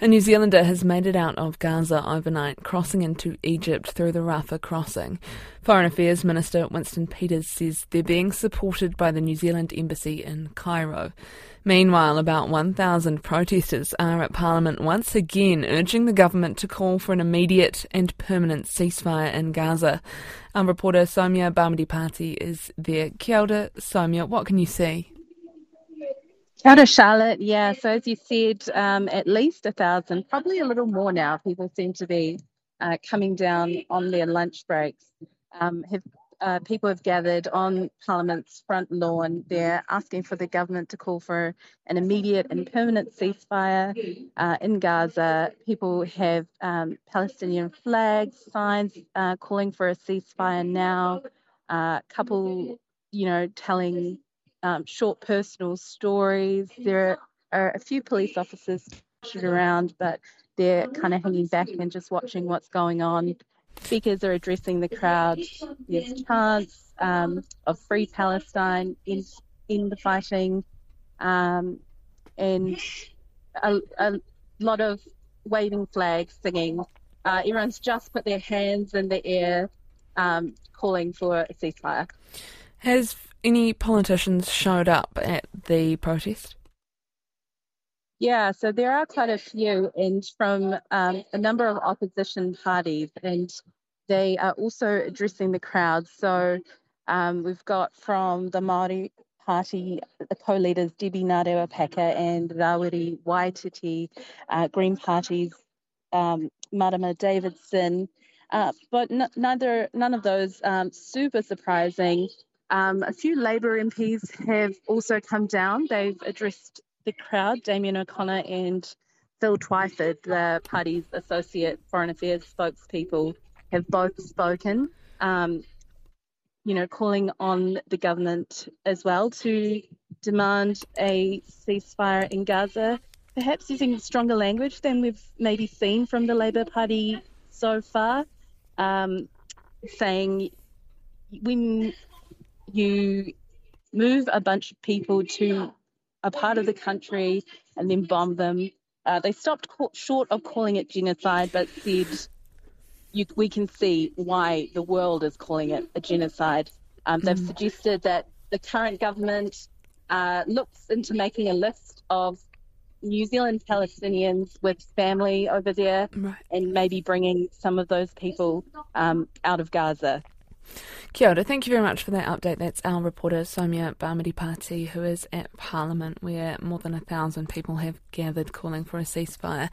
A New Zealander has made it out of Gaza overnight, crossing into Egypt through the Rafah crossing. Foreign Affairs Minister Winston Peters says they're being supported by the New Zealand Embassy in Cairo. Meanwhile, about 1,000 protesters are at Parliament once again urging the government to call for an immediate and permanent ceasefire in Gaza. Our reporter Soumya Bhamidipati is there. Kia ora, Soumya, what can you see? Kia ora, Charlotte. Yeah, so as you said, um, at least a thousand, probably a little more now. People seem to be uh, coming down on their lunch breaks. Um, have uh, people have gathered on Parliament's front lawn. They're asking for the government to call for an immediate and permanent ceasefire uh, in Gaza. People have um, Palestinian flags, signs uh, calling for a ceasefire now. A uh, couple, you know, telling um, short personal stories. There are a few police officers around, but they're kind of hanging back and just watching what's going on. Speakers are addressing the crowd. There's chants um, of free Palestine in in the fighting, um, and a, a, lot of waving flags, singing. Uh, everyone's just put their hands in the air, um, calling for a ceasefire. Has any politicians showed up at the protest? Yeah, so there are quite a few, and from um, a number of opposition parties, and they are also addressing the crowd. So um, we've got from the Māori Party, the co-leaders Debbie Ngarewa-Packer and Rawiri Waititi, uh, Green Party's um, Marama Davidson, uh, but n- neither none of those um, super surprising. Um, a few Labour MPs have also come down. They've addressed the crowd. Damien O'Connor and Phil Twyford, the party's associate foreign affairs spokespeople, have both spoken. Um, you know, calling on the government as well to demand a ceasefire in Gaza, perhaps using stronger language than we've maybe seen from the Labour Party so far, um, saying when you move a bunch of people to a part of the country and then bomb them. Uh, they stopped short of calling it genocide, but said you, we can see why the world is calling it a genocide. Um, they've mm. suggested that the current government uh, looks into making a list of New Zealand Palestinians with family over there right. and maybe bringing some of those people um, out of Gaza. Kia ora, thank you very much for that update. That's our reporter Soumya Bhamidipati, who is at Parliament, where more than a thousand people have gathered calling for a ceasefire.